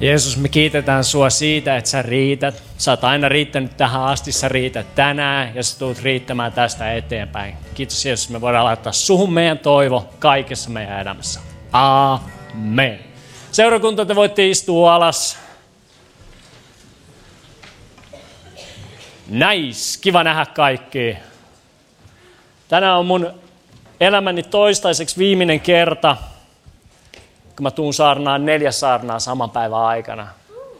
Jeesus, me kiitetään sua siitä, että sä riität. Sä oot aina riittänyt tähän asti, sä riität tänään ja sä tulet riittämään tästä eteenpäin. Kiitos Jeesus, me voidaan laittaa suhun meidän toivo kaikessa meidän elämässä. Amen. Seurakunta, te voitte istua alas. Nice, kiva nähdä kaikki. Tänään on mun elämäni toistaiseksi viimeinen kerta, kun mä tuun saarnaan neljä saarnaa saman päivän aikana.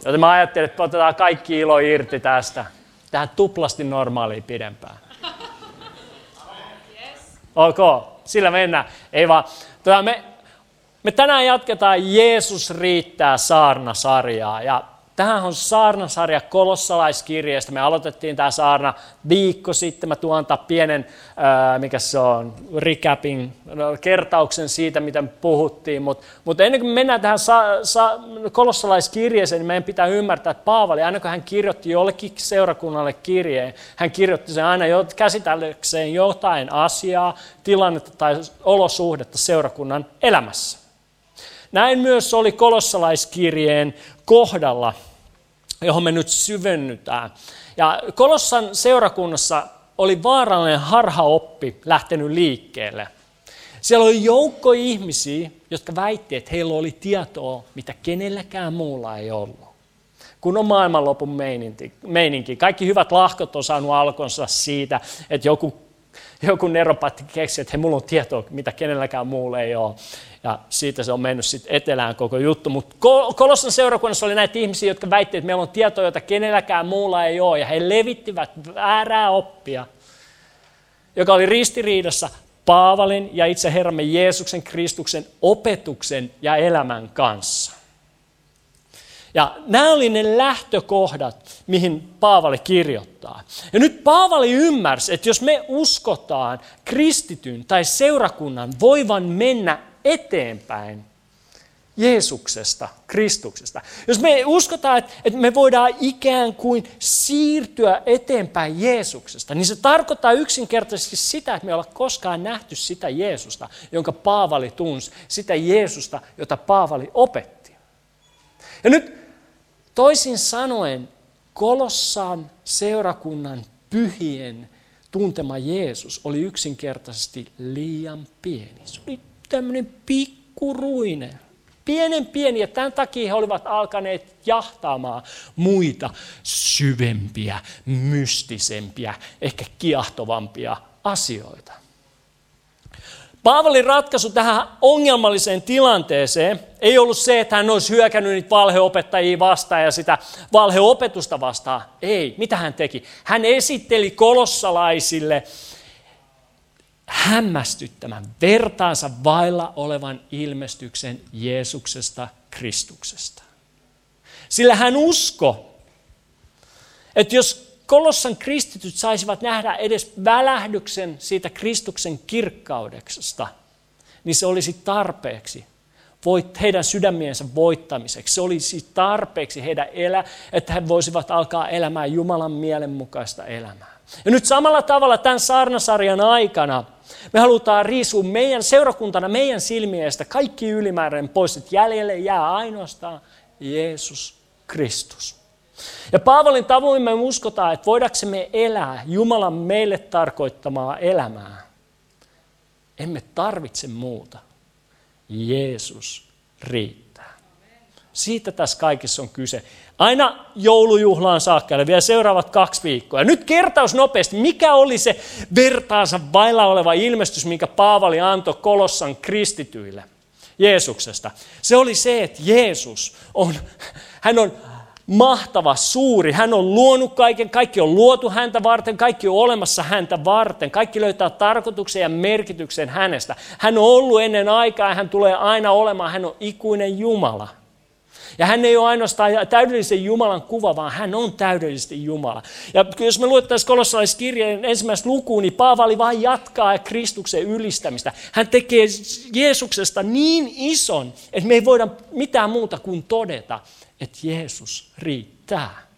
Joten mä ajattelin, että otetaan kaikki ilo irti tästä. Tähän tuplasti normaaliin pidempään. Ok, sillä mennään. Ei vaan. Tota, me, me tänään jatketaan Jeesus riittää saarnasarjaa. Ja Tähän on saarnasarja kolossalaiskirjeestä. Me aloitettiin tämä saarna viikko sitten. Mä tuon antaa pienen, ää, mikä se on, recapin, no, kertauksen siitä, mitä me puhuttiin. Mutta mut ennen kuin mennään tähän sa- sa- kolossalaiskirjeeseen, niin meidän pitää ymmärtää, että Paavali, aina kun hän kirjoitti jollekin seurakunnalle kirjeen, hän kirjoitti sen aina käsitellekseen jotain asiaa, tilannetta tai olosuhdetta seurakunnan elämässä. Näin myös oli kolossalaiskirjeen kohdalla johon me nyt syvennytään. Ja Kolossan seurakunnassa oli vaarallinen harhaoppi lähtenyt liikkeelle. Siellä oli joukko ihmisiä, jotka väitti, että heillä oli tietoa, mitä kenelläkään muulla ei ollut. Kun on maailmanlopun meininki. Kaikki hyvät lahkot on saanut alkonsa siitä, että joku, joku neropatti keksi, että hei, mulla on tietoa, mitä kenelläkään muulla ei ole ja siitä se on mennyt sitten etelään koko juttu. Mutta Kolossan seurakunnassa oli näitä ihmisiä, jotka väittivät, että meillä on tietoa, jota kenelläkään muulla ei ole, ja he levittivät väärää oppia, joka oli ristiriidassa Paavalin ja itse Herramme Jeesuksen Kristuksen opetuksen ja elämän kanssa. Ja nämä oli ne lähtökohdat, mihin Paavali kirjoittaa. Ja nyt Paavali ymmärsi, että jos me uskotaan kristityn tai seurakunnan voivan mennä eteenpäin Jeesuksesta, Kristuksesta. Jos me uskotaan, että me voidaan ikään kuin siirtyä eteenpäin Jeesuksesta, niin se tarkoittaa yksinkertaisesti sitä, että me ei olla koskaan nähty sitä Jeesusta, jonka Paavali tunsi, sitä Jeesusta, jota Paavali opetti. Ja nyt toisin sanoen, Kolossan seurakunnan pyhien tuntema Jeesus oli yksinkertaisesti liian pieni. Se oli tämmöinen pikkuruinen. Pienen pieni, ja tämän takia he olivat alkaneet jahtaamaan muita syvempiä, mystisempiä, ehkä kiahtovampia asioita. Paavalin ratkaisu tähän ongelmalliseen tilanteeseen ei ollut se, että hän olisi hyökännyt niitä valheopettajia vastaan ja sitä valheopetusta vastaan. Ei. Mitä hän teki? Hän esitteli kolossalaisille hämmästyttämän, vertaansa vailla olevan ilmestyksen Jeesuksesta Kristuksesta. Sillä hän usko, että jos Kolossan kristityt saisivat nähdä edes välähdyksen siitä Kristuksen kirkkaudeksesta, niin se olisi tarpeeksi voit, heidän sydämiensä voittamiseksi. Se olisi tarpeeksi heidän elä, että he voisivat alkaa elämään Jumalan mielenmukaista elämää. Ja nyt samalla tavalla tämän saarnasarjan aikana me halutaan riisua meidän seurakuntana, meidän silmiestä kaikki ylimääräinen pois, että jäljelle jää ainoastaan Jeesus Kristus. Ja Paavalin tavoin me uskotaan, että voidaksemme elää Jumalan meille tarkoittamaa elämää, emme tarvitse muuta. Jeesus riittää. Siitä tässä kaikessa on kyse. Aina joulujuhlaan saakka, eli vielä seuraavat kaksi viikkoa. Ja nyt kertaus nopeasti, mikä oli se vertaansa vailla oleva ilmestys, minkä Paavali antoi Kolossan kristityille Jeesuksesta. Se oli se, että Jeesus on, hän on mahtava, suuri. Hän on luonut kaiken, kaikki on luotu häntä varten, kaikki on olemassa häntä varten. Kaikki löytää tarkoituksen ja merkityksen hänestä. Hän on ollut ennen aikaa ja hän tulee aina olemaan, hän on ikuinen Jumala. Ja hän ei ole ainoastaan täydellisen Jumalan kuva, vaan hän on täydellisesti Jumala. Ja jos me luettaisiin kolossalaiskirjeen ensimmäistä lukuun, niin Paavali vain jatkaa Kristuksen ylistämistä. Hän tekee Jeesuksesta niin ison, että me ei voida mitään muuta kuin todeta, että Jeesus riittää.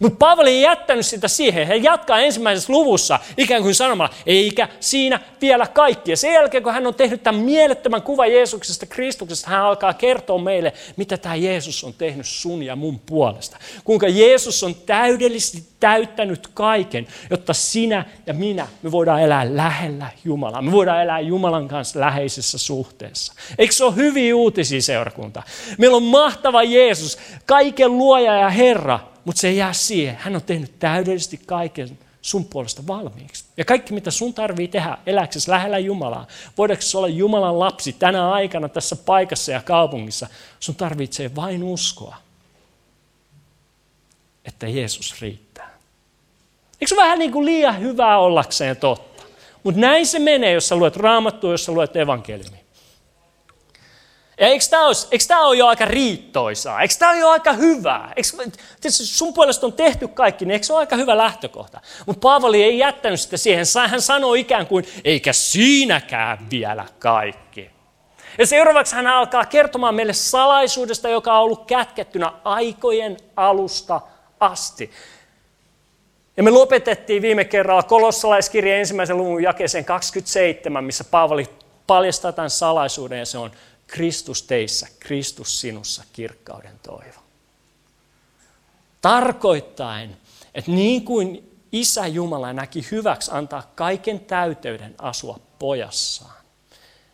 Mutta Paavali ei jättänyt sitä siihen. Hän jatkaa ensimmäisessä luvussa ikään kuin sanomalla, eikä siinä vielä kaikki. Ja sen jälkeen, kun hän on tehnyt tämän mielettömän kuvan Jeesuksesta, Kristuksesta, hän alkaa kertoa meille, mitä tämä Jeesus on tehnyt sun ja mun puolesta. Kuinka Jeesus on täydellisesti täyttänyt kaiken, jotta sinä ja minä, me voidaan elää lähellä Jumalaa. Me voidaan elää Jumalan kanssa läheisessä suhteessa. Eikö se ole hyviä uutisia seurakunta? Meillä on mahtava Jeesus, kaiken luoja ja Herra, mutta se ei jää siihen. Hän on tehnyt täydellisesti kaiken sun puolesta valmiiksi. Ja kaikki, mitä sun tarvii tehdä eläksesi lähellä Jumalaa, voidaanko olla Jumalan lapsi tänä aikana tässä paikassa ja kaupungissa, sun tarvitsee vain uskoa, että Jeesus riittää. Eikö se vähän niin kuin liian hyvää ollakseen totta? Mutta näin se menee, jos sä luet raamattua, jos sä luet evankeliumia. Ja eikö tämä, eikö tämä ole jo aika riittoisaa? Eikö tämä ole jo aika hyvää? Eikö, sun puolesta on tehty kaikki, niin eikö se ole aika hyvä lähtökohta? Mutta Paavali ei jättänyt sitä siihen. Hän sanoi ikään kuin, eikä siinäkään vielä kaikki. Ja seuraavaksi hän alkaa kertomaan meille salaisuudesta, joka on ollut kätkettynä aikojen alusta asti. Ja me lopetettiin viime kerralla kolossalaiskirjan ensimmäisen luvun jakeeseen 27, missä Paavali paljastaa tämän salaisuuden ja se on Kristus teissä, Kristus sinussa, kirkkauden toivo. Tarkoittain, että niin kuin Isä Jumala näki hyväksi antaa kaiken täyteyden asua pojassaan,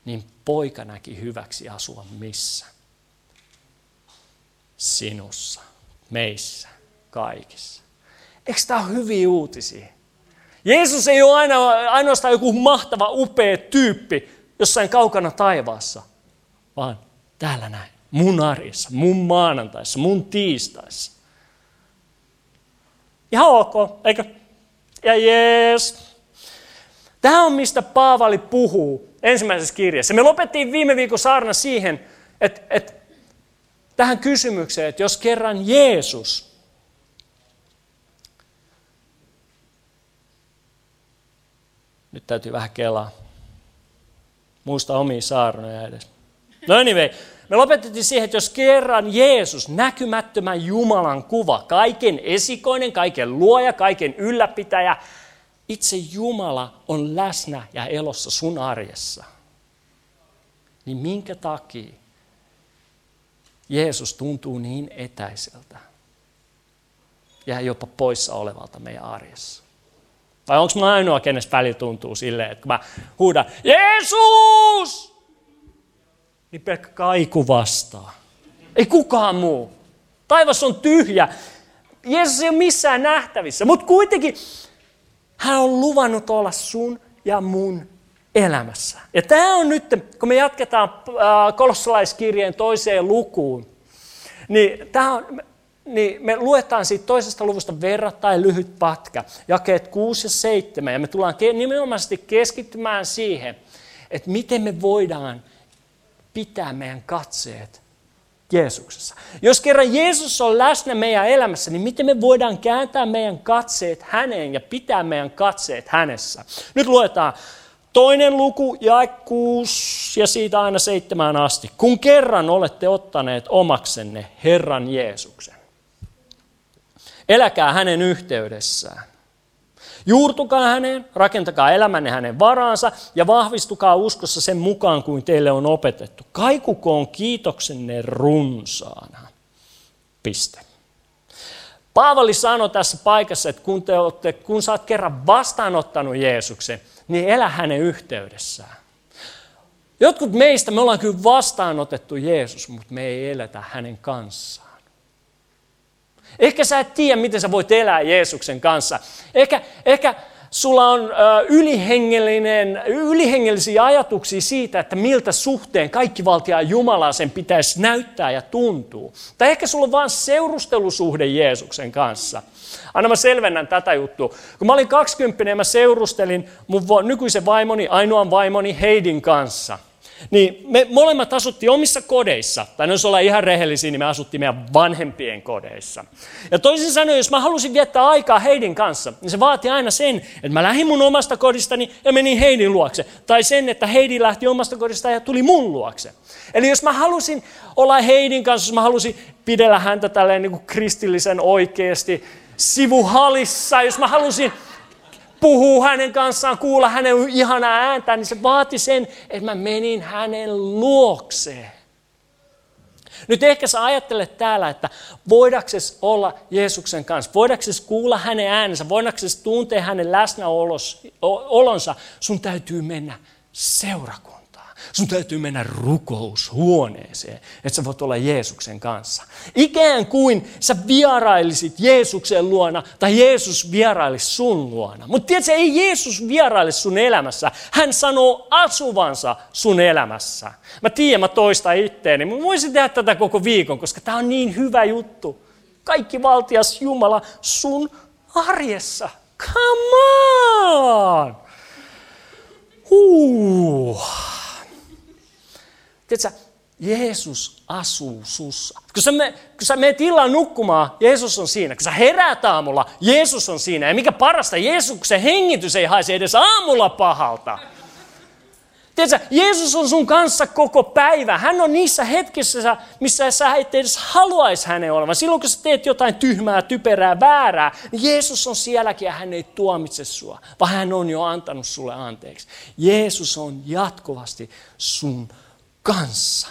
niin poika näki hyväksi asua missä? Sinussa, meissä, kaikissa. Eikö tämä ole hyviä uutisia? Jeesus ei ole aina, ainoastaan joku mahtava, upea tyyppi jossain kaukana taivaassa, vaan täällä näin. Mun arjessa, mun maanantaissa, mun tiistaissa. Ihan ok, eikö? Ja jees. Tämä on mistä Paavali puhuu ensimmäisessä kirjassa. Me lopettiin viime viikon saarna siihen, että, että tähän kysymykseen, että jos kerran Jeesus Nyt täytyy vähän kelaa. Muista omia saarnoja edes. No anyway, me lopetettiin siihen, että jos kerran Jeesus, näkymättömän Jumalan kuva, kaiken esikoinen, kaiken luoja, kaiken ylläpitäjä, itse Jumala on läsnä ja elossa sun arjessa, niin minkä takia Jeesus tuntuu niin etäiseltä ja jopa poissa olevalta meidän arjessa? Vai onko mä ainoa, kenestä väli tuntuu silleen, että kun mä huudan, Jeesus! Niin pelkkä kaiku vastaa. Ei kukaan muu. Taivas on tyhjä. Jeesus ei ole missään nähtävissä, mutta kuitenkin hän on luvannut olla sun ja mun elämässä. Ja tämä on nyt, kun me jatketaan äh, kolossalaiskirjeen toiseen lukuun, niin, tämä on, niin me luetaan siitä toisesta luvusta verrattain lyhyt patka, jakeet 6 ja 7, ja me tullaan nimenomaisesti keskittymään siihen, että miten me voidaan pitää meidän katseet Jeesuksessa. Jos kerran Jeesus on läsnä meidän elämässä, niin miten me voidaan kääntää meidän katseet häneen ja pitää meidän katseet hänessä? Nyt luetaan toinen luku, ja 6 ja siitä aina seitsemään asti. Kun kerran olette ottaneet omaksenne Herran Jeesuksen, eläkää hänen yhteydessään. Juurtukaa häneen, rakentakaa elämänne hänen varaansa ja vahvistukaa uskossa sen mukaan kuin teille on opetettu. Kaikukoon kiitoksenne runsaana. Piste. Paavali sanoi tässä paikassa, että kun, te olette, kun sä oot kerran vastaanottanut Jeesuksen, niin elä hänen yhteydessään. Jotkut meistä, me ollaan kyllä vastaanotettu Jeesus, mutta me ei eletä hänen kanssaan. Ehkä sä et tiedä, miten sä voit elää Jeesuksen kanssa. Ehkä, ehkä sulla on ylihengellinen, ylihengellisiä ajatuksia siitä, että miltä suhteen kaikki valtia Jumalaa sen pitäisi näyttää ja tuntuu. Tai ehkä sulla on vain seurustelusuhde Jeesuksen kanssa. Anna mä selvennän tätä juttua. Kun mä olin 20 mä seurustelin mun nykyisen vaimoni, ainoan vaimoni Heidin kanssa. Niin me molemmat asuttiin omissa kodeissa, tai jos ollaan ihan rehellisiä, niin me asuttiin meidän vanhempien kodeissa. Ja toisin sanoen, jos mä halusin viettää aikaa Heidin kanssa, niin se vaati aina sen, että mä lähdin mun omasta kodistani ja menin Heidin luokse. Tai sen, että Heidi lähti omasta kodista ja tuli mun luokse. Eli jos mä halusin olla Heidin kanssa, jos mä halusin pidellä häntä tälleen niin kuin kristillisen oikeasti sivuhalissa, jos mä halusin puhua hänen kanssaan, kuulla hänen ihanaa ääntään, niin se vaati sen, että mä menin hänen luokseen. Nyt ehkä sä ajattelet täällä, että voidakses olla Jeesuksen kanssa, voidakses kuulla hänen äänensä, voidakses tuntea hänen läsnäolonsa, sun täytyy mennä seurakuntaan. Sun täytyy mennä rukoushuoneeseen, että sä voit olla Jeesuksen kanssa. Ikään kuin sä vierailisit Jeesuksen luona tai Jeesus vierailisi sun luona. Mutta tiedätkö, ei Jeesus vieraile sun elämässä. Hän sanoo asuvansa sun elämässä. Mä tiedän, mä toistan itteeni. Mä voisin tehdä tätä koko viikon, koska tämä on niin hyvä juttu. Kaikki valtias Jumala sun arjessa. Come on! Uh. Tiedätkö, Jeesus asuu sussa. Kun sä, me, kun sä meet illan nukkumaan, Jeesus on siinä. Kun sä heräät aamulla, Jeesus on siinä. Ja mikä parasta, Jeesuksen hengitys ei haise edes aamulla pahalta. Tiedätkö, Jeesus on sun kanssa koko päivä. Hän on niissä hetkissä, missä sä et edes haluaisi hänen olevan. Silloin kun sä teet jotain tyhmää, typerää, väärää, niin Jeesus on sielläkin ja hän ei tuomitse sua, vaan hän on jo antanut sulle anteeksi. Jeesus on jatkuvasti sun kanssa.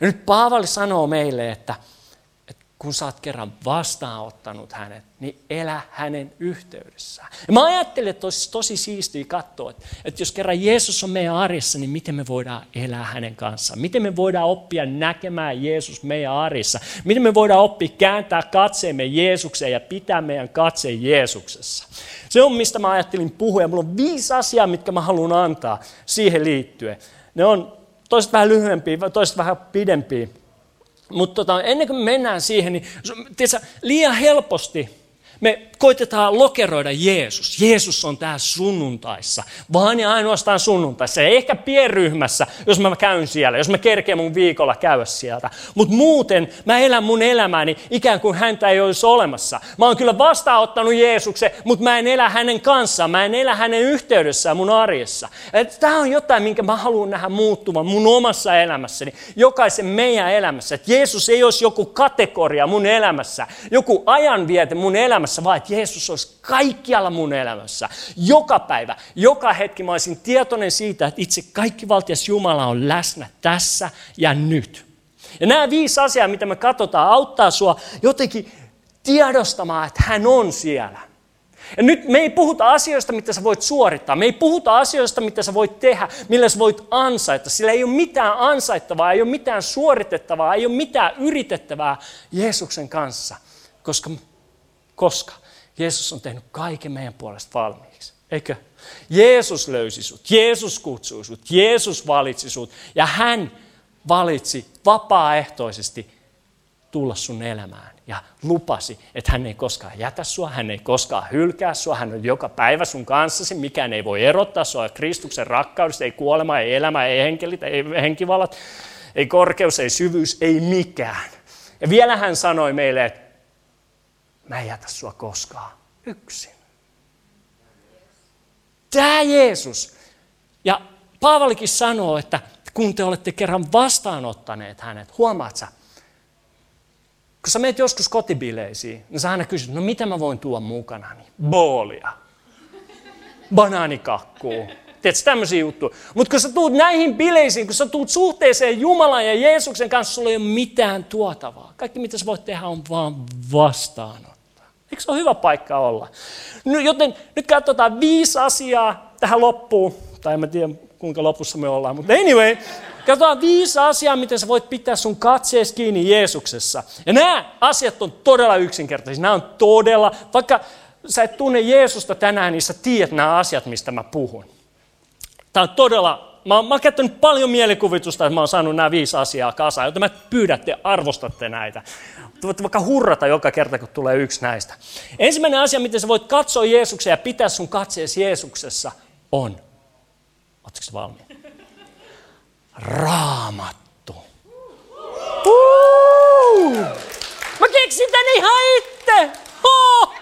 Ja nyt Paavali sanoo meille, että, että kun sä oot kerran vastaanottanut hänet, niin elä hänen yhteydessään. Ja mä ajattelin, että olisi tosi siistiä katsoa, että, että jos kerran Jeesus on meidän arjessa, niin miten me voidaan elää hänen kanssaan? Miten me voidaan oppia näkemään Jeesus meidän arjessa? Miten me voidaan oppia kääntää katseemme Jeesukseen ja pitää meidän katseen Jeesuksessa? Se on, mistä mä ajattelin puhua, ja mulla on viisi asiaa, mitkä mä haluan antaa siihen liittyen. Ne on toiset vähän lyhyempiä, toiset vähän pidempiä. Mutta tota, ennen kuin me mennään siihen, niin tiedätkö, liian helposti me koitetaan lokeroida Jeesus. Jeesus on tää sunnuntaissa, vaan ja ainoastaan sunnuntaissa. Ei ehkä pienryhmässä, jos mä käyn siellä, jos mä kerkeen mun viikolla käydä sieltä. Mutta muuten mä elän mun elämääni ikään kuin häntä ei olisi olemassa. Mä oon kyllä vastaanottanut Jeesuksen, mutta mä en elä hänen kanssaan. Mä en elä hänen yhteydessään mun arjessa. Tämä on jotain, minkä mä haluan nähdä muuttuvan mun omassa elämässäni, jokaisen meidän elämässä. Että Jeesus ei olisi joku kategoria mun elämässä, joku ajanviete mun elämässä, vaan Jeesus olisi kaikkialla mun elämässä. Joka päivä, joka hetki mä olisin tietoinen siitä, että itse kaikki valtias Jumala on läsnä tässä ja nyt. Ja nämä viisi asiaa, mitä me katsotaan, auttaa sua jotenkin tiedostamaan, että hän on siellä. Ja nyt me ei puhuta asioista, mitä sä voit suorittaa. Me ei puhuta asioista, mitä sä voit tehdä, millä sä voit ansaita. Sillä ei ole mitään ansaittavaa, ei ole mitään suoritettavaa, ei ole mitään yritettävää Jeesuksen kanssa. Koska, koska Jeesus on tehnyt kaiken meidän puolesta valmiiksi. Eikö? Jeesus löysi sut, Jeesus kutsui sut, Jeesus valitsi sut ja hän valitsi vapaaehtoisesti tulla sun elämään ja lupasi, että hän ei koskaan jätä sua, hän ei koskaan hylkää sua, hän on joka päivä sun kanssasi, mikään ei voi erottaa sua Kristuksen rakkaudesta, ei kuolema, ei elämä, ei henkelit, ei henkivalat, ei korkeus, ei syvyys, ei mikään. Ja vielä hän sanoi meille, että mä en jätä sua koskaan yksin. Tämä Jeesus. Ja Paavalikin sanoo, että kun te olette kerran vastaanottaneet hänet, huomaat sä, kun sä meet joskus kotibileisiin, niin sä aina kysyt, no mitä mä voin tuoda mukanani? Boolia, banaanikakkuu, Tiedätkö, tämmöisiä juttuja. Mutta kun sä tuut näihin bileisiin, kun sä tuut suhteeseen Jumalan ja Jeesuksen kanssa, sulla ei ole mitään tuotavaa. Kaikki mitä sä voit tehdä on vaan vastaanottaa. Eikö se ole hyvä paikka olla? No, joten nyt katsotaan viisi asiaa tähän loppuun. Tai en tiedä, kuinka lopussa me ollaan, mutta anyway. Katsotaan viisi asiaa, miten sä voit pitää sun katseesi kiinni Jeesuksessa. Ja nämä asiat on todella yksinkertaisia. Nämä on todella, vaikka sä et tunne Jeesusta tänään, niin sä tiedät nämä asiat, mistä mä puhun. Tämä on todella, mä, mä oon käyttänyt paljon mielikuvitusta, että mä oon saanut nämä viisi asiaa kasaan, joten mä pyydätte, arvostatte näitä. Voitte vaikka hurrata joka kerta, kun tulee yksi näistä. Ensimmäinen asia, miten sä voit katsoa Jeesuksen ja pitää sun katseesi Jeesuksessa, on. Oletko valmiin? raamattu. Uh! Mä keksin tän ihan itse! Oh!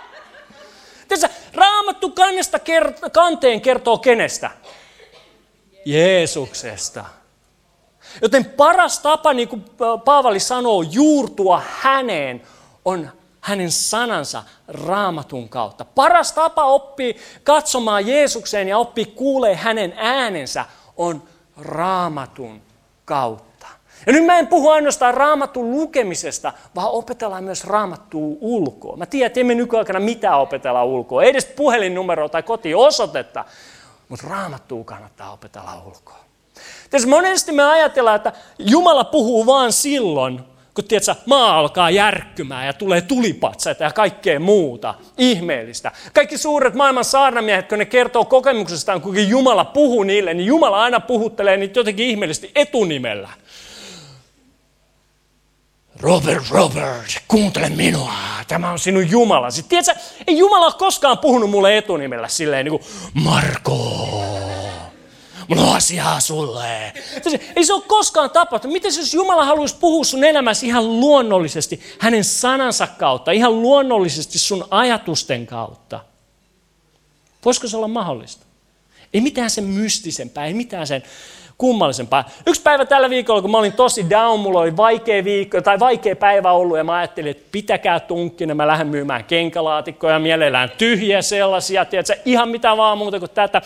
Tässä raamattu kannesta kert- kanteen kertoo kenestä? Jeesuksesta. Joten paras tapa, niin kuin Paavali sanoo, juurtua häneen on hänen sanansa raamatun kautta. Paras tapa oppia katsomaan Jeesukseen ja oppia kuulee hänen äänensä on raamatun kautta. Ja nyt mä en puhu ainoastaan raamatun lukemisesta, vaan opetellaan myös raamattua ulkoa. Mä tiedän, että emme nykyaikana mitään opetella ulkoa, ei edes puhelinnumeroa tai kotiosoitetta, mutta raamattua kannattaa opetella ulkoa. Tässä monesti me ajatellaan, että Jumala puhuu vaan silloin, kun tiedätkö, maa alkaa järkkymään ja tulee tulipatsaita ja kaikkea muuta ihmeellistä. Kaikki suuret maailman saarnamiehet, kun ne kertoo kokemuksestaan, kuinka Jumala puhuu niille, niin Jumala aina puhuttelee niitä jotenkin ihmeellisesti etunimellä. Robert, Robert, kuuntele minua, tämä on sinun Jumalasi. Tiedätkö, ei Jumala ole koskaan puhunut mulle etunimellä silleen niin kuin Marko mulla on asiaa sulle. Ei se ole koskaan tapahtunut. Miten jos Jumala haluaisi puhua sun elämässä ihan luonnollisesti, hänen sanansa kautta, ihan luonnollisesti sun ajatusten kautta? Voisiko se olla mahdollista? Ei mitään sen mystisempää, ei mitään sen kummallisempaa. Yksi päivä tällä viikolla, kun mä olin tosi down, mulla oli vaikea viikko tai vaikea päivä ollut ja mä ajattelin, että pitäkää tunkkina, mä lähden myymään kenkälaatikkoja, mielellään tyhjiä sellaisia, tiedätkö, ihan mitä vaan muuta kuin tätä.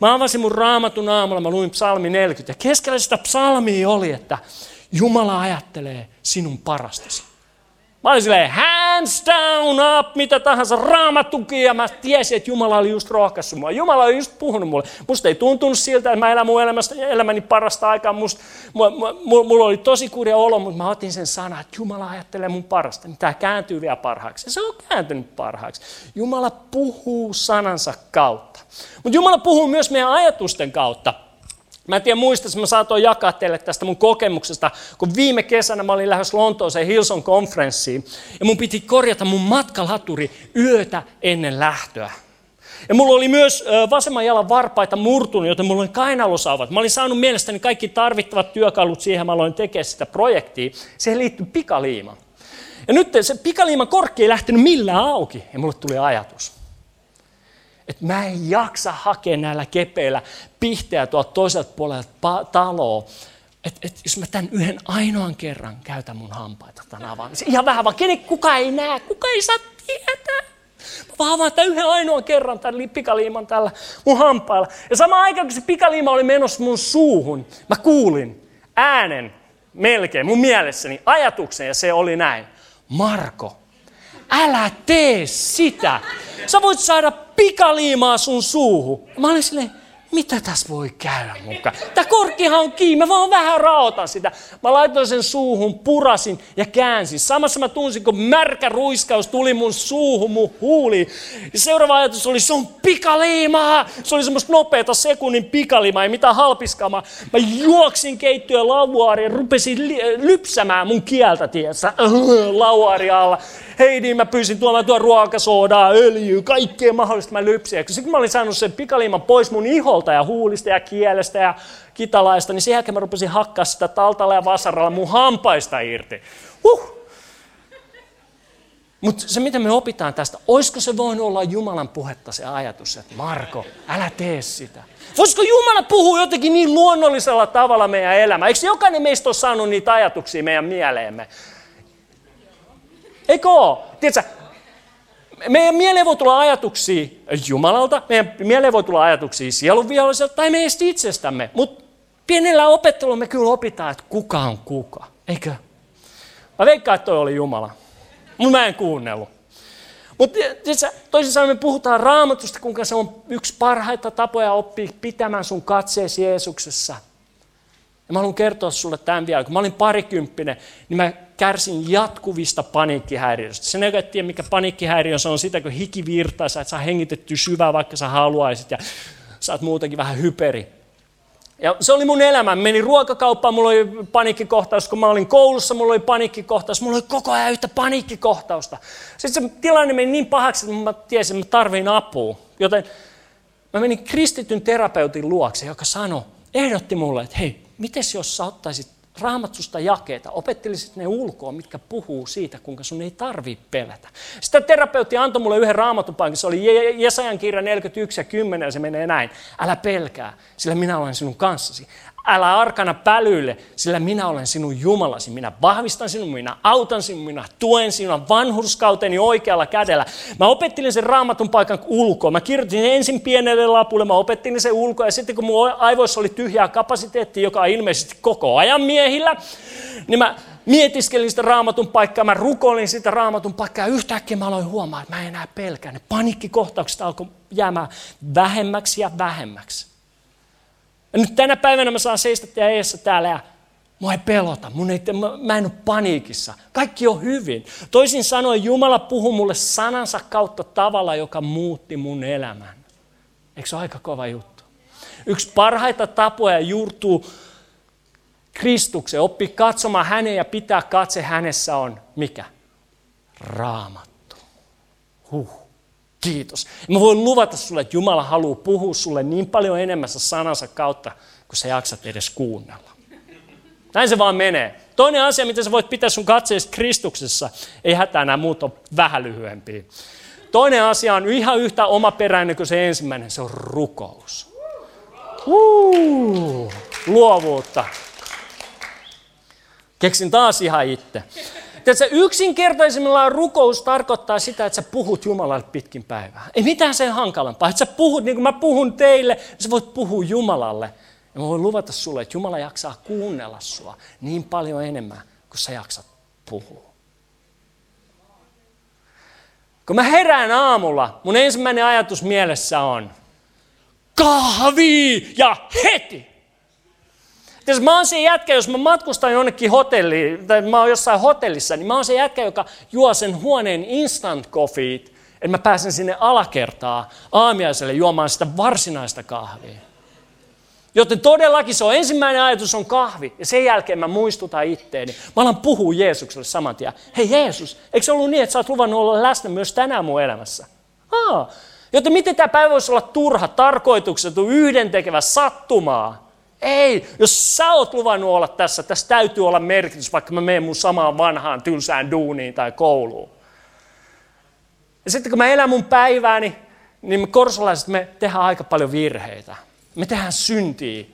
Mä avasin mun raamatun aamulla, mä luin psalmi 40 ja keskellä sitä psalmia oli, että Jumala ajattelee sinun parastasi. Mä olin silleen, hands down up, mitä tahansa, raamattukin, ja mä tiesin, että Jumala oli just rohkaissut mua. Jumala oli just puhunut mulle. Musta ei tuntunut siltä, että mä elän mun elämästä, elämäni parasta aikaa. Musta, mulla, mulla oli tosi kurja olo, mutta mä otin sen sanan, että Jumala ajattelee mun parasta. Niin tämä kääntyy vielä parhaaksi. Ja se on kääntynyt parhaaksi. Jumala puhuu sanansa kautta. Mutta Jumala puhuu myös meidän ajatusten kautta. Mä en tiedä muista, mä saatoin jakaa teille tästä mun kokemuksesta, kun viime kesänä mä olin lähes Lontooseen Hilson konferenssiin, ja mun piti korjata mun matkalaturi yötä ennen lähtöä. Ja mulla oli myös vasemman jalan varpaita murtunut, joten mulla oli kainalosauvat. Mä olin saanut mielestäni kaikki tarvittavat työkalut siihen, mä aloin tekemään sitä projektia. Siihen liittyy pikaliima. Ja nyt se pikaliiman korkki ei lähtenyt millään auki, ja mulle tuli ajatus että mä en jaksa hakea näillä kepeillä pihteä tuolta toiselta puolelta taloa. Että et, jos mä tämän yhden ainoan kerran käytän mun hampaita tämän avaamisen. Ihan vähän vaan, kenen kuka ei näe, kuka ei saa tietää. Mä vaan avaan tämän yhden ainoan kerran tämän pikaliiman tällä mun hampailla. Ja samaan aikaan, kun se pikaliima oli menossa mun suuhun, mä kuulin äänen melkein mun mielessäni ajatuksen ja se oli näin. Marko, älä tee sitä. Sä voit saada pikaliimaa sun suuhun. Mä olin silleen, mitä tässä voi käydä mukaan? Tämä korkkihan on kiinni, mä vaan vähän raotan sitä. Mä laitoin sen suuhun, purasin ja käänsin. Samassa mä tunsin, kun märkä ruiskaus tuli mun suuhun, mun huuliin. Ja seuraava ajatus oli, se on pikaliimaa. Se oli semmoista nopeata sekunnin pikaliimaa, ei mitään halpiskaamaa. Mä juoksin keittiön lauaariin ja rupesin lypsämään mun kieltä, tiedätkö, lauaari alla. Heidi, niin mä pyysin tuomaan tuo ruokasoodaa, öljyä, kaikkea mahdollista mä lypsin. Sitten kun mä olin saanut sen pikaliiman pois mun iholta ja huulista ja kielestä ja kitalaista, niin sen jälkeen mä rupesin hakkaa sitä taltalla ja vasaralla mun hampaista irti. Huh. Mutta se, mitä me opitaan tästä, olisiko se voinut olla Jumalan puhetta se ajatus, että Marko, älä tee sitä. Voisiko Jumala puhua jotenkin niin luonnollisella tavalla meidän elämään? Eikö jokainen meistä ole saanut niitä ajatuksia meidän mieleemme? Eikö? Tiedätkö, meidän mieleen voi tulla ajatuksia Jumalalta, meidän mieleen voi tulla ajatuksia sielunviholliselta tai meistä itsestämme, mutta pienellä opettelulla me kyllä opitaan, että kuka on kuka, eikö? Mä veikkaan, että toi oli Jumala, mutta mä en kuunnellut. Mutta toisin sanoen me puhutaan raamatusta, kuinka se on yksi parhaita tapoja oppia pitämään sun katseesi Jeesuksessa. Ja mä haluan kertoa sulle tämän vielä. Kun mä olin parikymppinen, niin mä kärsin jatkuvista paniikkihäiriöistä. Sen ei tiedä, mikä paniikkihäiriö on, se on sitä, kun hiki virtaa, sä et saa hengitettyä syvää, vaikka sä haluaisit, ja sä oot muutenkin vähän hyperi. Ja se oli mun elämä. Menin ruokakauppaan, mulla oli paniikkikohtaus. Kun mä olin koulussa, mulla oli paniikkikohtaus. Mulla oli koko ajan yhtä paniikkikohtausta. Sitten se tilanne meni niin pahaksi, että mä tiesin, että mä tarvin apua. Joten mä menin kristityn terapeutin luokse, joka sanoi, ehdotti mulle, että hei, miten jos sä ottaisit raamatsusta jakeita, opettelisit ne ulkoa, mitkä puhuu siitä, kuinka sun ei tarvi pelätä. Sitä terapeutti antoi mulle yhden raamatupaikan, se oli Jesajan kirja 41 ja 10 ja se menee näin. Älä pelkää, sillä minä olen sinun kanssasi. Älä arkana pälyille, sillä minä olen sinun Jumalasi. Minä vahvistan sinun, minä autan sinun, minä tuen sinun vanhurskauteni oikealla kädellä. Mä opettelin sen raamatun paikan ulkoa. Mä kirjoitin ensin pienelle lapulle, mä opettelin sen ulkoa. Ja sitten kun mun aivoissa oli tyhjää kapasiteettia, joka on ilmeisesti koko ajan miehillä, niin mä mietiskelin sitä raamatun paikkaa, mä rukoilin sitä raamatun paikkaa ja yhtäkkiä mä aloin huomaa, että mä en enää pelkää. Ne paniikkikohtaukset alkoi jäämään vähemmäksi ja vähemmäksi. Ja nyt tänä päivänä mä saan seistä teidän eessä täällä ja mua ei pelota, mun ei, mä, en ole paniikissa. Kaikki on hyvin. Toisin sanoen Jumala puhui mulle sanansa kautta tavalla, joka muutti mun elämän. Eikö se ole aika kova juttu? Yksi parhaita tapoja juurtuu Kristukseen, oppi katsomaan häneen ja pitää katse hänessä on mikä? Raamattu. Huh. Kiitos. Mä voin luvata sulle, että Jumala haluaa puhua sulle niin paljon enemmän sanansa kautta, kun sä jaksat edes kuunnella. Näin se vaan menee. Toinen asia, miten sä voit pitää sun katseesi Kristuksessa, ei hätää, nämä muut on vähän lyhyempiä. Toinen asia on ihan yhtä omaperäinen kuin se ensimmäinen, se on rukous. Uh, luovuutta. Keksin taas ihan itse. Tiedätkö, yksinkertaisimmillaan rukous tarkoittaa sitä, että sä puhut Jumalalle pitkin päivää. Ei mitään sen hankalampaa. Että sä puhut niin kuin mä puhun teille, niin sä voit puhua Jumalalle. Ja mä voin luvata sulle, että Jumala jaksaa kuunnella sua niin paljon enemmän, kuin sä jaksat puhua. Kun mä herään aamulla, mun ensimmäinen ajatus mielessä on, kahvi ja heti. Jos mä oon se jätkä, jos mä matkustan jonnekin hotelliin, tai mä oon jossain hotellissa, niin mä oon se jätkä, joka juo sen huoneen instant coffeet, että mä pääsen sinne alakertaa aamiaiselle juomaan sitä varsinaista kahvia. Joten todellakin se on ensimmäinen ajatus on kahvi, ja sen jälkeen mä muistutan itteeni. Mä alan puhua Jeesukselle saman tien. Hei Jeesus, eikö se ollut niin, että sä oot luvannut olla läsnä myös tänään mun elämässä? Aa, joten miten tämä päivä voisi olla turha, tarkoituksetu, yhdentekevä, sattumaa? Ei, jos sä oot luvannut olla tässä, tässä täytyy olla merkitys, vaikka mä menen mun samaan vanhaan tylsään duuniin tai kouluun. Ja sitten kun mä elän mun päivääni, niin me korsolaiset me tehdään aika paljon virheitä. Me tehdään syntiä.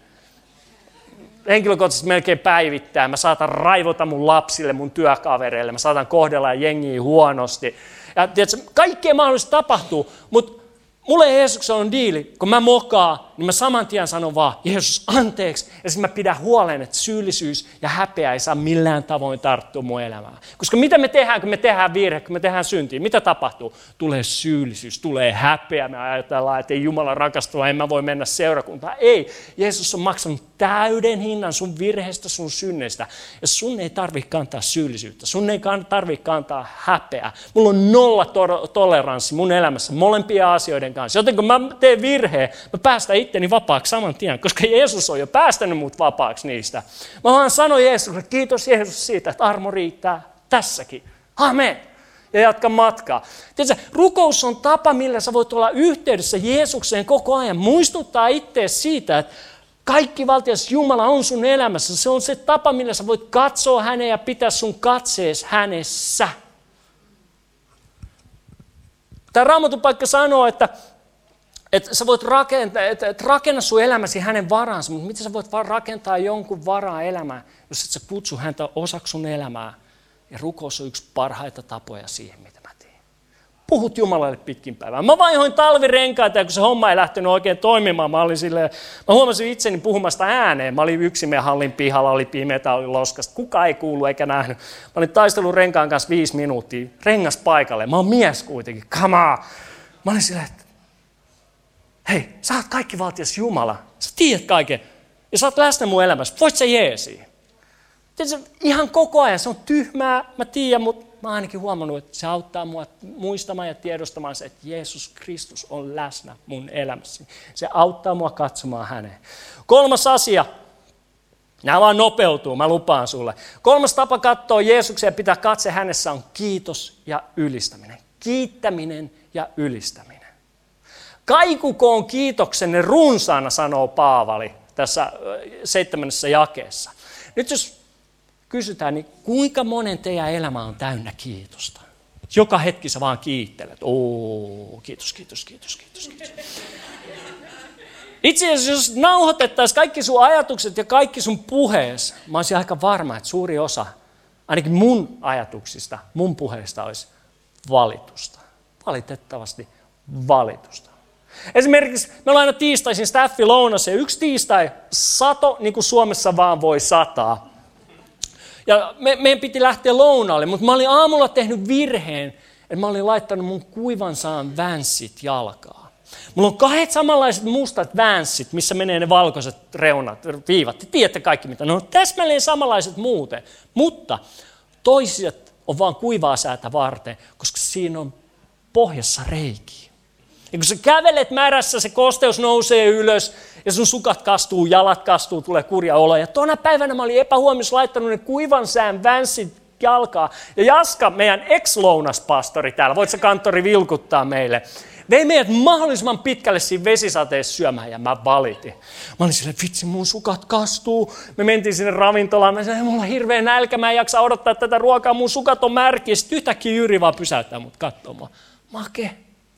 Henkilökohtaisesti melkein päivittäin. Mä saatan raivota mun lapsille, mun työkavereille. Mä saatan kohdella jengiä huonosti. Ja tiedätkö, kaikkea mahdollista tapahtuu, mutta mulle Jeesuksen on diili, kun mä mokaan, niin mä saman tien sanon vaan, Jeesus, anteeksi. Ja sitten mä pidän huolen, että syyllisyys ja häpeä ei saa millään tavoin tarttua mun elämään. Koska mitä me tehdään, kun me tehdään virhe, kun me tehdään syntiä? Mitä tapahtuu? Tulee syyllisyys, tulee häpeä. Me ajatellaan, että ei Jumala rakastua, en mä voi mennä seurakuntaan. Ei, Jeesus on maksanut täyden hinnan sun virheestä, sun synneistä. Ja sun ei tarvitse kantaa syyllisyyttä, sun ei tarvitse kantaa häpeää. Mulla on nolla to- toleranssi mun elämässä molempia asioiden kanssa. Joten kun mä teen virheen, mä päästän itteni vapaaksi saman tien, koska Jeesus on jo päästänyt mut vapaaksi niistä. Mä vaan sanoin Jeesukselle, kiitos Jeesus siitä, että armo riittää tässäkin. Amen. Ja jatka matkaa. Tiedätkö, rukous on tapa, millä sä voit olla yhteydessä Jeesukseen koko ajan. Muistuttaa itseäsi siitä, että kaikki valtias Jumala on sun elämässä. Se on se tapa, millä sä voit katsoa häneen ja pitää sun katsees hänessä. Tämä raamatun paikka sanoo, että että sä voit rakentaa, että, että rakenna sun elämäsi hänen varansa, mutta miten sä voit vaan rakentaa jonkun varaa elämään, jos et sä kutsu häntä osaksi sun elämää. Ja rukous on yksi parhaita tapoja siihen, mitä mä teen. Puhut Jumalalle pitkin päivää. Mä vaihoin talvirenkaita ja kun se homma ei lähtenyt oikein toimimaan, mä olin silleen, mä huomasin itseni puhumasta ääneen. Mä olin yksin meidän hallin pihalla, oli pimeätä, oli loskasta. Kuka ei kuulu eikä nähnyt. Mä olin taistellut renkaan kanssa viisi minuuttia, rengas paikalle. Mä oon mies kuitenkin, on. Mä olin silleen, että hei, sä oot kaikki valtias Jumala. Sä tiedät kaiken. Ja sä oot läsnä mun elämässä. Voit sä jeesi? Tiedätkö, ihan koko ajan se on tyhmää, mä tiedän, mutta mä oon ainakin huomannut, että se auttaa mua muistamaan ja tiedostamaan se, että Jeesus Kristus on läsnä mun elämässäni. Se auttaa mua katsomaan häneen. Kolmas asia, nämä vaan nopeutuu, mä lupaan sulle. Kolmas tapa katsoa Jeesuksen ja pitää katse hänessä on kiitos ja ylistäminen. Kiittäminen ja ylistäminen. Kaikukoon kiitoksenne runsaana, sanoo Paavali tässä seitsemännessä jakeessa. Nyt jos kysytään, niin kuinka monen teidän elämä on täynnä kiitosta? Joka hetki sä vaan kiittelet. Oo, kiitos, kiitos, kiitos, kiitos, kiitos. Itse asiassa jos nauhoitettaisiin kaikki sun ajatukset ja kaikki sun puhees, mä olisin aika varma, että suuri osa, ainakin mun ajatuksista, mun puheesta olisi valitusta. Valitettavasti valitusta. Esimerkiksi me ollaan aina tiistaisin staffi lounassa ja yksi tiistai sato, niin kuin Suomessa vaan voi sataa. Ja me, meidän piti lähteä lounaalle, mutta mä olin aamulla tehnyt virheen, että mä olin laittanut mun kuivan saan vänssit jalkaa. Mulla on kahdet samanlaiset mustat vänssit, missä menee ne valkoiset reunat, viivat. Te tiedätte kaikki mitä. Ne on täsmälleen samanlaiset muuten, mutta toiset on vaan kuivaa säätä varten, koska siinä on pohjassa reiki. Ja kun sä kävelet märässä, se kosteus nousee ylös ja sun sukat kastuu, jalat kastuu, tulee kurja olo. Ja tuona päivänä mä olin epähuomiossa laittanut ne kuivan sään vänssit jalkaa. Ja Jaska, meidän ex-lounaspastori täällä, voit sä kanttori vilkuttaa meille, vei meidät mahdollisimman pitkälle siinä vesisateessa syömään ja mä valitin. Mä olin silleen, vitsi mun sukat kastuu. Me mentiin sinne ravintolaan, mä sanoin, mulla on hirveä nälkä, mä en jaksa odottaa tätä ruokaa, mun sukat on märkiä. Sitten yhtäkkiä Jyri vaan pysäyttää mut katsomaan. Make,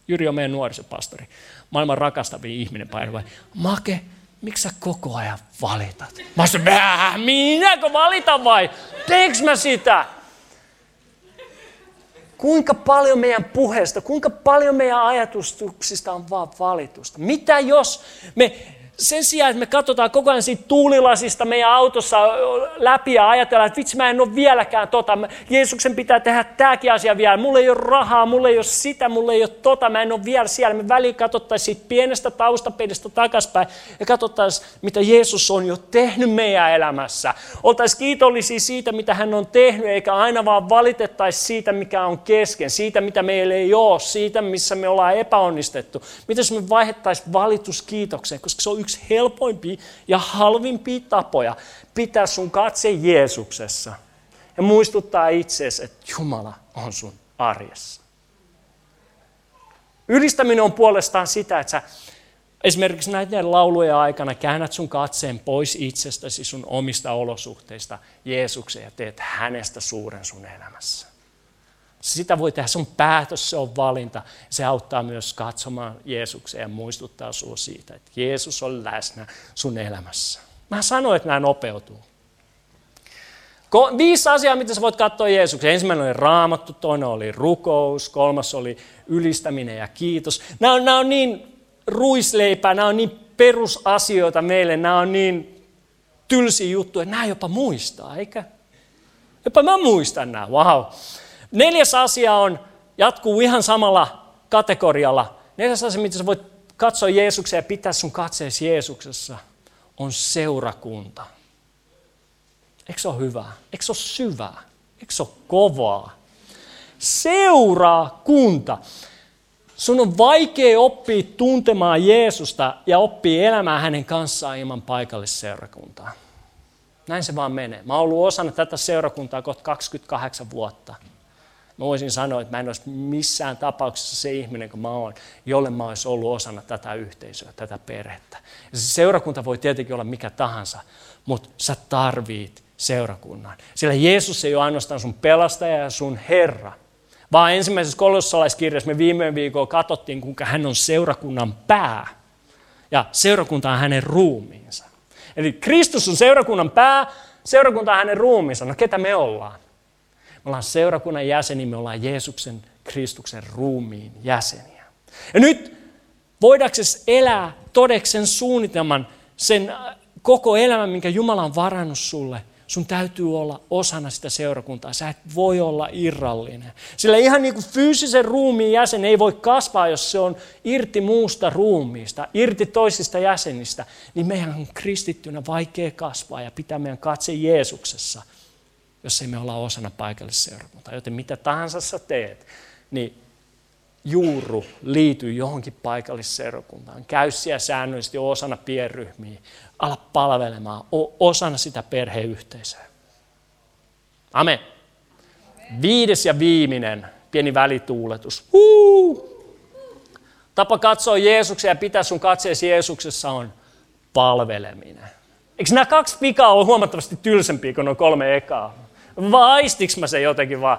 Jyri on meidän nuorisopastori, maailman rakastavin ihminen vai? Make, miksi sä koko ajan valitat? Mä sanoin, minäkö valitan vai? Teekö mä sitä? Kuinka paljon meidän puheesta, kuinka paljon meidän ajatustuksista on vaan valitusta? Mitä jos me sen sijaan, että me katsotaan koko ajan siitä tuulilasista meidän autossa läpi ja ajatellaan, että vitsi mä en ole vieläkään tota, Jeesuksen pitää tehdä tämäkin asia vielä, mulla ei ole rahaa, mulla ei ole sitä, mulla ei ole tota, mä en ole vielä siellä. Me väliin katsottaisiin siitä pienestä taustapelistä takaspäin ja katsottaisiin, mitä Jeesus on jo tehnyt meidän elämässä. Oltaisiin kiitollisia siitä, mitä hän on tehnyt, eikä aina vaan valitettaisi siitä, mikä on kesken, siitä, mitä meillä ei ole, siitä, missä me ollaan epäonnistettu. Miten me vaihettaisiin valitus kiitokseen, koska se on yksi helpoimpia ja halvimpia tapoja pitää sun katse Jeesuksessa ja muistuttaa itseesi, että Jumala on sun arjessa. Ylistäminen on puolestaan sitä, että sä esimerkiksi näiden laulujen aikana käännät sun katseen pois itsestäsi, sun omista olosuhteista Jeesukseen ja teet hänestä suuren sun elämässä. Sitä voi tehdä, se on päätös, se on valinta. Se auttaa myös katsomaan Jeesukseen ja muistuttaa sinua siitä, että Jeesus on läsnä sun elämässä. Mä sanoin, että nämä nopeutuu. Viisi asiaa, mitä sä voit katsoa Jeesuksen. Ensimmäinen oli raamattu, toinen oli rukous, kolmas oli ylistäminen ja kiitos. Nämä on, nämä on niin ruisleipää, nämä on niin perusasioita meille, nämä on niin tylsiä juttuja, että nämä jopa muistaa, eikä? Jopa mä muistan nämä, wow. Neljäs asia on, jatkuu ihan samalla kategorialla. Neljäs asia, mitä sä voit katsoa Jeesuksen ja pitää sun katseesi Jeesuksessa, on seurakunta. Eikö se ole hyvää? Eikö se ole syvää? Eikö se ole kovaa? Seurakunta. Sun on vaikea oppia tuntemaan Jeesusta ja oppia elämään hänen kanssaan ilman paikallisseurakuntaa. Näin se vaan menee. Mä oon ollut osana tätä seurakuntaa kohta 28 vuotta. Mä voisin sanoa, että mä en olisi missään tapauksessa se ihminen kuin mä oon, jolle mä olisi ollut osana tätä yhteisöä, tätä perhettä. Ja se seurakunta voi tietenkin olla mikä tahansa, mutta sä tarvit seurakunnan. Sillä Jeesus ei ole ainoastaan sun pelastaja ja sun Herra, vaan ensimmäisessä kolossalaiskirjassa me viime viikolla katsottiin, kuinka hän on seurakunnan pää. Ja seurakunta on hänen ruumiinsa. Eli Kristus on seurakunnan pää, seurakunta on hänen ruumiinsa. No ketä me ollaan? Ollaan seurakunnan jäseniä, me ollaan Jeesuksen, Kristuksen ruumiin jäseniä. Ja nyt voidaksesi elää todeksen suunnitelman, sen koko elämän, minkä Jumala on varannut sulle, sun täytyy olla osana sitä seurakuntaa. Sä et voi olla irrallinen. Sillä ihan niin kuin fyysisen ruumiin jäsen ei voi kasvaa, jos se on irti muusta ruumiista, irti toisista jäsenistä, niin meidän on kristittynä vaikea kasvaa ja pitää meidän katse Jeesuksessa – jos ei me olla osana paikallisseurakuntaa. Joten mitä tahansa sä teet, niin juuru liity johonkin paikallisseurakuntaan. Käy siellä säännöllisesti osana pienryhmiä. Ala palvelemaan osana sitä perheyhteisöä. Amen. Viides ja viimeinen pieni välituuletus. Huu! Tapa katsoa Jeesuksen ja pitää sun katseesi Jeesuksessa on palveleminen. Eikö nämä kaksi vikaa ole huomattavasti tylsempiä kuin nuo kolme ekaa? Vaistiks mä se jotenkin vaan?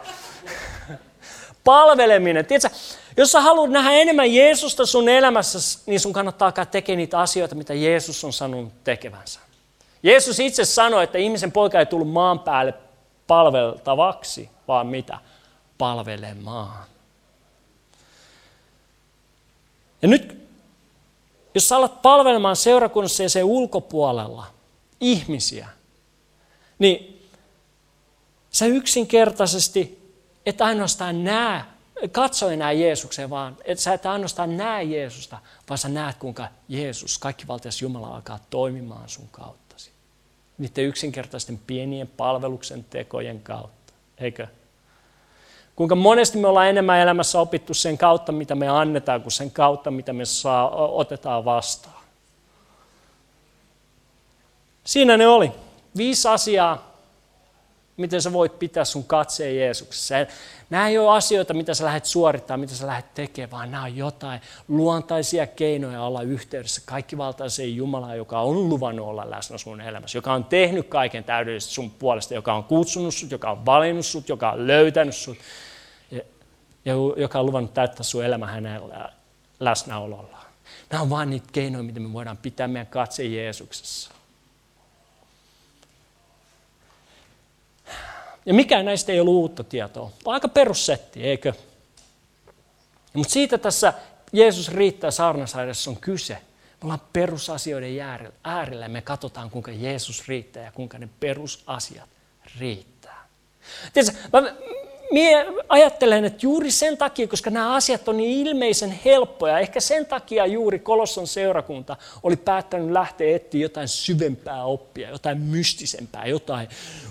Palveleminen. Tiedätkö, jos sä haluat nähdä enemmän Jeesusta sun elämässä, niin sun kannattaa alkaa tekemään niitä asioita, mitä Jeesus on sanonut tekevänsä. Jeesus itse sanoi, että ihmisen poika ei tullut maan päälle palveltavaksi, vaan mitä? Palvelemaan. Ja nyt, jos sä alat palvelemaan seurakunnassa ja sen ulkopuolella ihmisiä, niin sä yksinkertaisesti et ainoastaan näe, katso enää Jeesukseen, vaan et sä et ainoastaan näe Jeesusta, vaan sä näet, kuinka Jeesus, kaikkivaltias Jumala, alkaa toimimaan sun kauttasi. Niiden yksinkertaisten pienien palveluksen tekojen kautta, eikö? Kuinka monesti me ollaan enemmän elämässä opittu sen kautta, mitä me annetaan, kuin sen kautta, mitä me saa, otetaan vastaan. Siinä ne oli. Viisi asiaa, miten sä voit pitää sun katseen Jeesuksessa. Nämä ei ole asioita, mitä sä lähdet suorittamaan, mitä sä lähdet tekemään, vaan nämä on jotain luontaisia keinoja olla yhteydessä kaikkivaltaiseen Jumalaan, joka on luvannut olla läsnä sun elämässä, joka on tehnyt kaiken täydellisesti sun puolesta, joka on kutsunut sut, joka on valinnut sut, joka on löytänyt sut ja, ja joka on luvannut täyttää sun elämä hänen läsnäolollaan. Nämä on vain niitä keinoja, miten me voidaan pitää meidän katse Jeesuksessa. Ja mikään näistä ei ollut uutta tietoa, vaan aika perussetti, eikö? Mutta siitä tässä Jeesus riittää saarnasairassa on kyse. Me ollaan perusasioiden äärellä ja me katsotaan, kuinka Jeesus riittää ja kuinka ne perusasiat riittää. Tiedätkö, mä, Mie ajattelen, että juuri sen takia, koska nämä asiat on niin ilmeisen helppoja, ehkä sen takia juuri Kolosson seurakunta oli päättänyt lähteä etsiä jotain syvempää oppia, jotain mystisempää, jotain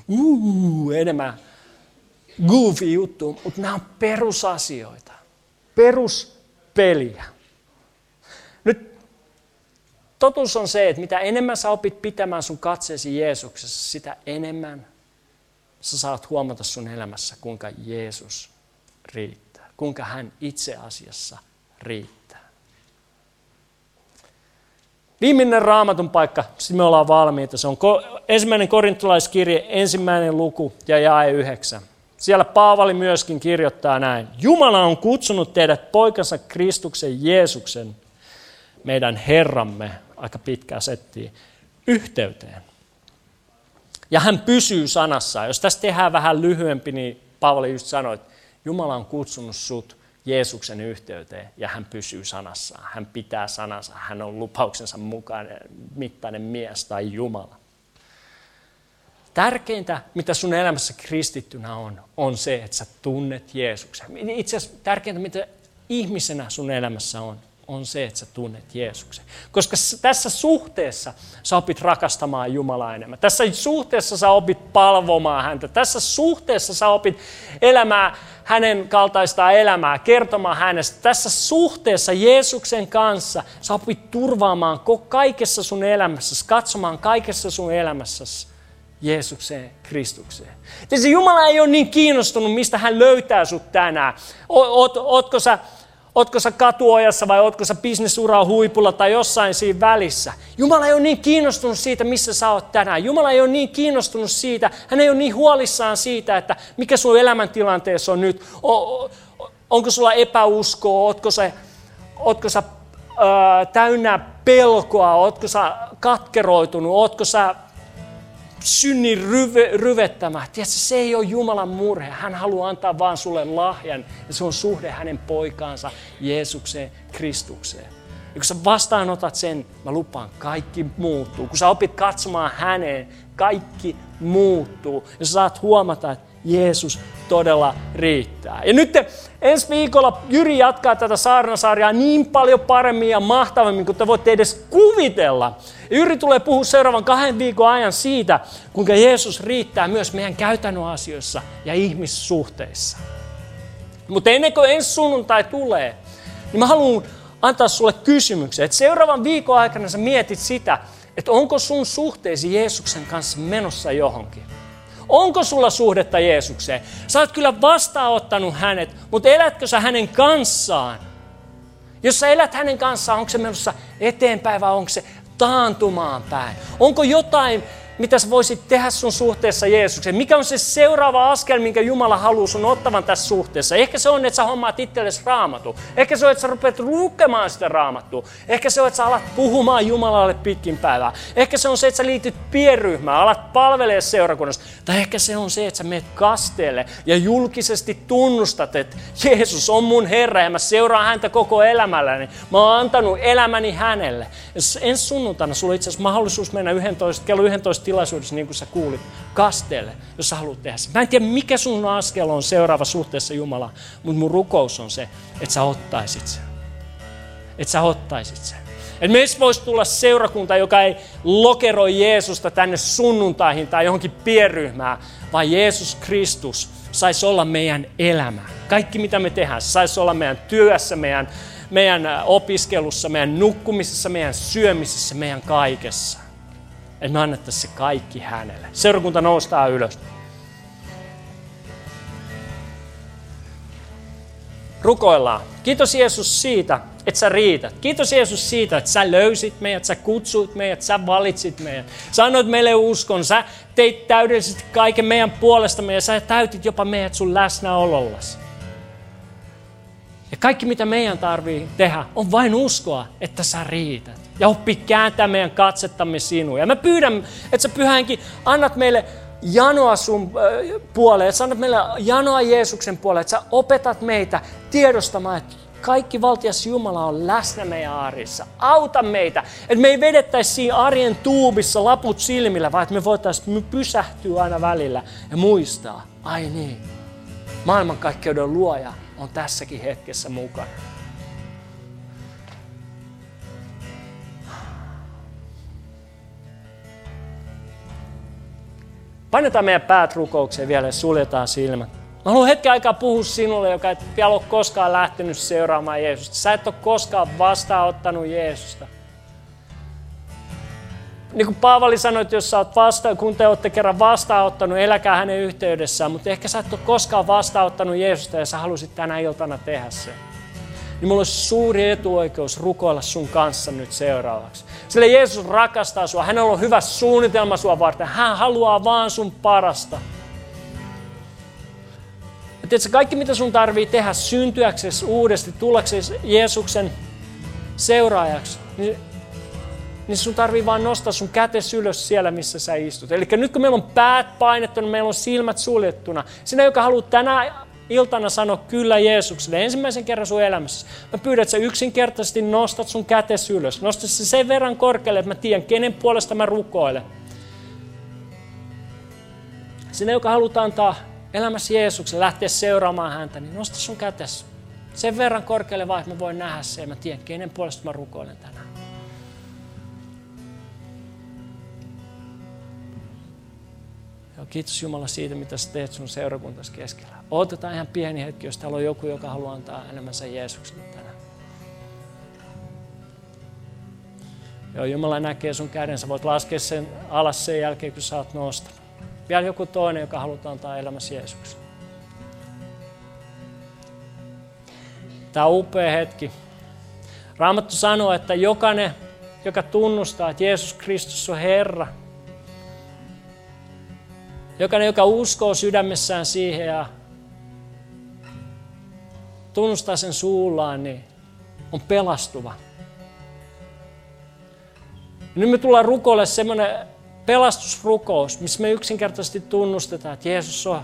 uu, enemmän goofy juttu, mutta nämä on perusasioita, peruspeliä. Nyt totuus on se, että mitä enemmän sä opit pitämään sun katseesi Jeesuksessa, sitä enemmän sä saat huomata sun elämässä, kuinka Jeesus riittää. Kuinka hän itse asiassa riittää. Viimeinen raamatun paikka, sitten me ollaan valmiita. Se on ensimmäinen korintolaiskirje, ensimmäinen luku ja jae yhdeksän. Siellä Paavali myöskin kirjoittaa näin. Jumala on kutsunut teidät poikansa Kristuksen Jeesuksen, meidän Herramme, aika pitkää settiä, yhteyteen. Ja hän pysyy sanassaan. Jos tästä tehdään vähän lyhyempi, niin Paavali just sanoi, että Jumala on kutsunut sut Jeesuksen yhteyteen ja hän pysyy sanassaan. Hän pitää sanansa. Hän on lupauksensa mukainen, mittainen mies tai Jumala. Tärkeintä, mitä sun elämässä kristittynä on, on se, että sä tunnet Jeesuksen. Itse asiassa tärkeintä, mitä ihmisenä sun elämässä on, on se, että sä tunnet Jeesuksen. Koska tässä suhteessa sä opit rakastamaan Jumalaa enemmän. Tässä suhteessa sä opit palvomaan häntä. Tässä suhteessa sä opit elämää hänen kaltaista elämää, kertomaan hänestä. Tässä suhteessa Jeesuksen kanssa sä opit turvaamaan kaikessa sun elämässäsi, katsomaan kaikessa sun elämässäsi Jeesukseen, Kristukseen. Tietysti Jumala ei ole niin kiinnostunut, mistä hän löytää sut tänään. Oot, ootko sä Ootko sä katuojassa vai ootko sä bisnesuraa huipulla tai jossain siinä välissä? Jumala ei ole niin kiinnostunut siitä, missä sä oot tänään. Jumala ei ole niin kiinnostunut siitä, hän ei ole niin huolissaan siitä, että mikä sun elämäntilanteessa on nyt. O, onko sulla epäuskoa, ootko sä, ootko sä ää, täynnä pelkoa, ootko sä katkeroitunut, ootko sä synnin ryve, ryvettämä. Tiedätkö, se ei ole Jumalan murhe. Hän haluaa antaa vaan sulle lahjan ja se on suhde hänen poikaansa Jeesukseen, Kristukseen. Ja kun sä vastaanotat sen, mä lupaan, kaikki muuttuu. Kun sä opit katsomaan häneen, kaikki muuttuu. Ja sä saat huomata, että Jeesus todella riittää. Ja nyt ensi viikolla Jyri jatkaa tätä saarnasarjaa niin paljon paremmin ja mahtavammin kuin te voitte edes kuvitella. Jyri tulee puhua seuraavan kahden viikon ajan siitä, kuinka Jeesus riittää myös meidän käytännön asioissa ja ihmissuhteissa. Mutta ennen kuin ensi sunnuntai tulee, niin mä haluan antaa sulle kysymyksen, että seuraavan viikon aikana sä mietit sitä, että onko sun suhteesi Jeesuksen kanssa menossa johonkin. Onko sulla suhdetta Jeesukseen? Sä oot kyllä vastaanottanut hänet, mutta elätkö sä hänen kanssaan? Jos sä elät hänen kanssaan, onko se menossa eteenpäin vai onko se taantumaan päin? Onko jotain, mitä sä voisit tehdä sun suhteessa Jeesukseen? Mikä on se seuraava askel, minkä Jumala haluaa sun ottavan tässä suhteessa? Ehkä se on, että sä hommaat itsellesi raamattu. Ehkä se on, että sä rupeat lukemaan sitä raamattua. Ehkä se on, että sä alat puhumaan Jumalalle pitkin päivää. Ehkä se on se, että sä liityt pienryhmään, alat palvelee seurakunnassa. Tai ehkä se on se, että sä meet kasteelle ja julkisesti tunnustat, että Jeesus on mun Herra ja mä seuraan häntä koko elämälläni. Mä oon antanut elämäni hänelle. Ensi sunnuntaina sulla on itse asiassa mahdollisuus mennä 11, kello 11 tilaisuudessa, niin kuin sä kuulit, kasteelle, jos sä haluat tehdä sen. Mä en tiedä, mikä sun askel on seuraava suhteessa Jumalaan, mutta mun rukous on se, että sä ottaisit sen. Että sä ottaisit sen. Että meistä voisi tulla seurakunta, joka ei lokeroi Jeesusta tänne sunnuntaihin tai johonkin pienryhmään, vaan Jeesus Kristus saisi olla meidän elämä. Kaikki mitä me tehdään, saisi olla meidän työssä, meidän, meidän opiskelussa, meidän nukkumisessa, meidän syömisessä, meidän kaikessa että me annettaisiin se kaikki hänelle. Seurakunta noustaa ylös. Rukoillaan. Kiitos Jeesus siitä, että sä riität. Kiitos Jeesus siitä, että sä löysit meidät, sä kutsuit meidät, sä valitsit meidät. Sä annoit meille uskon, sä teit täydellisesti kaiken meidän puolesta ja sä täytit jopa meidät sun läsnäolollasi. Ja kaikki mitä meidän tarvii tehdä on vain uskoa, että sä riität ja oppi kääntää meidän katsettamme sinuun. Ja mä pyydän, että sä pyhänkin annat meille janoa sun äh, puoleen, että sä annat meille janoa Jeesuksen puoleen, että sä opetat meitä tiedostamaan, että kaikki valtias Jumala on läsnä meidän arjessa. Auta meitä, että me ei vedettäisi siinä arjen tuubissa laput silmillä, vaan että me voitaisiin pysähtyä aina välillä ja muistaa, ai niin, maailmankaikkeuden luoja on tässäkin hetkessä mukana. Painetaan meidän päät rukoukseen vielä ja suljetaan silmät. Mä haluan hetken aikaa puhua sinulle, joka et vielä ole koskaan lähtenyt seuraamaan Jeesusta. Sä et ole koskaan vastaanottanut Jeesusta. Niin kuin Paavali sanoi, että jos sä oot vasta, kun te olette kerran vastaanottanut, eläkää hänen yhteydessään, mutta ehkä sä et ole koskaan vastaanottanut Jeesusta ja sä halusit tänä iltana tehdä sen niin mulla olisi suuri etuoikeus rukoilla sun kanssa nyt seuraavaksi. Sillä Jeesus rakastaa sua, hänellä on hyvä suunnitelma sua varten, hän haluaa vaan sun parasta. Ja tiedätkö, kaikki mitä sun tarvii tehdä syntyäksesi uudesti, tullaksesi Jeesuksen seuraajaksi, niin, niin sun tarvii vaan nostaa sun kätes ylös siellä, missä sä istut. Eli nyt kun meillä on päät painettuna, meillä on silmät suljettuna, sinä, joka haluat tänään iltana sano kyllä Jeesukselle ensimmäisen kerran sun elämässä. Mä pyydän, että sä yksinkertaisesti nostat sun kätes ylös. Nosta se sen verran korkealle, että mä tiedän, kenen puolesta mä rukoilen. Sinä, joka halutaan antaa elämässä Jeesukselle, lähteä seuraamaan häntä, niin nosta sun kätes sen verran korkealle vaan, että mä voin nähdä sen ja mä tiedän, kenen puolesta mä rukoilen tänään. Joo, kiitos Jumala siitä, mitä sä teet sun seurakuntasi keskellä. Otetaan ihan pieni hetki, jos täällä on joku, joka haluaa antaa elämänsä Jeesukselle tänään. Joo, Jumala näkee sun käden. Sä voit laskea sen alas sen jälkeen, kun sä oot nostanut. Vielä joku toinen, joka haluaa antaa elämässä Jeesukselle. Tämä on upea hetki. Raamattu sanoo, että jokainen, joka tunnustaa, että Jeesus Kristus on Herra, Jokainen, joka uskoo sydämessään siihen ja tunnustaa sen suullaan, niin on pelastuva. Nyt me tullaan rukoille semmoinen pelastusrukous, missä me yksinkertaisesti tunnustetaan, että Jeesus on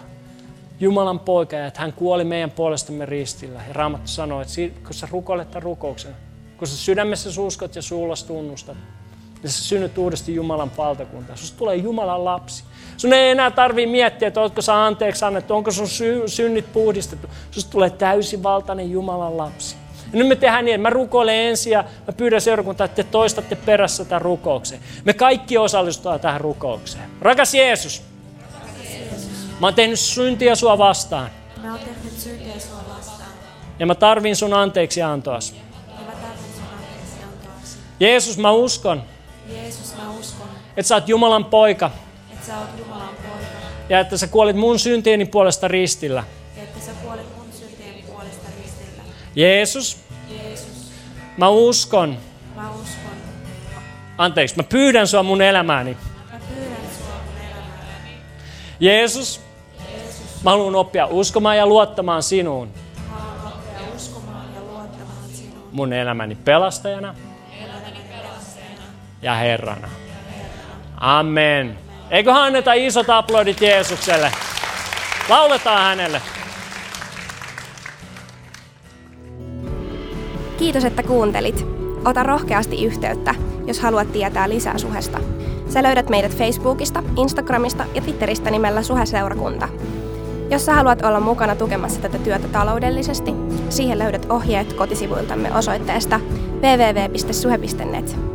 Jumalan poika ja että hän kuoli meidän puolestamme ristillä. Ja Raamattu sanoo, että kun sä rukoilet tämän rukouksen, kun sä sydämessä uskot ja suulla tunnustat, niin sä synnyt uudesti Jumalan valtakuntaan. Susta tulee Jumalan lapsi. Sun ei enää tarvii miettiä, että oletko sä anteeksi annettu, onko sun sy- synnit puhdistettu. Susta tulee täysivaltainen Jumalan lapsi. Ja nyt me tehdään niin, että mä rukoilen ensin ja mä pyydän seurakuntaa, että te toistatte perässä tämän rukouksen. Me kaikki osallistutaan tähän rukoukseen. Rakas Jeesus, mä oon tehnyt syntiä sua vastaan. Mä oon tehnyt syntiä sua vastaan. Ja mä tarvin sun anteeksi antoas. Jeesus, mä uskon, Jeesus, mä uskon, että sä oot Jumalan poika että sä oot Jumalan poika. ja että sä kuolit mun syntieni puolesta ristillä. Ja että sä kuolit mun syntieni puolesta ristillä. Jeesus, Jeesus, mä uskon, mä uskon, anteeksi, mä pyydän sua mun elämääni. Mä pyydän sua mun elämääni. Jeesus, mä haluan oppia uskomaan ja luottamaan sinuun Mä haluan oppia uskomaan ja luottamaan sinuun. mun elämäni pelastajana Elämäni pelastajana. Ja Herrana. Amen. Eiköhän anneta isot aplodit Jeesukselle. Lauletaan hänelle. Kiitos, että kuuntelit. Ota rohkeasti yhteyttä, jos haluat tietää lisää Suhesta. Sä löydät meidät Facebookista, Instagramista ja Twitteristä nimellä Suheseurakunta. Jos sä haluat olla mukana tukemassa tätä työtä taloudellisesti, siihen löydät ohjeet kotisivuiltamme osoitteesta www.suhe.net.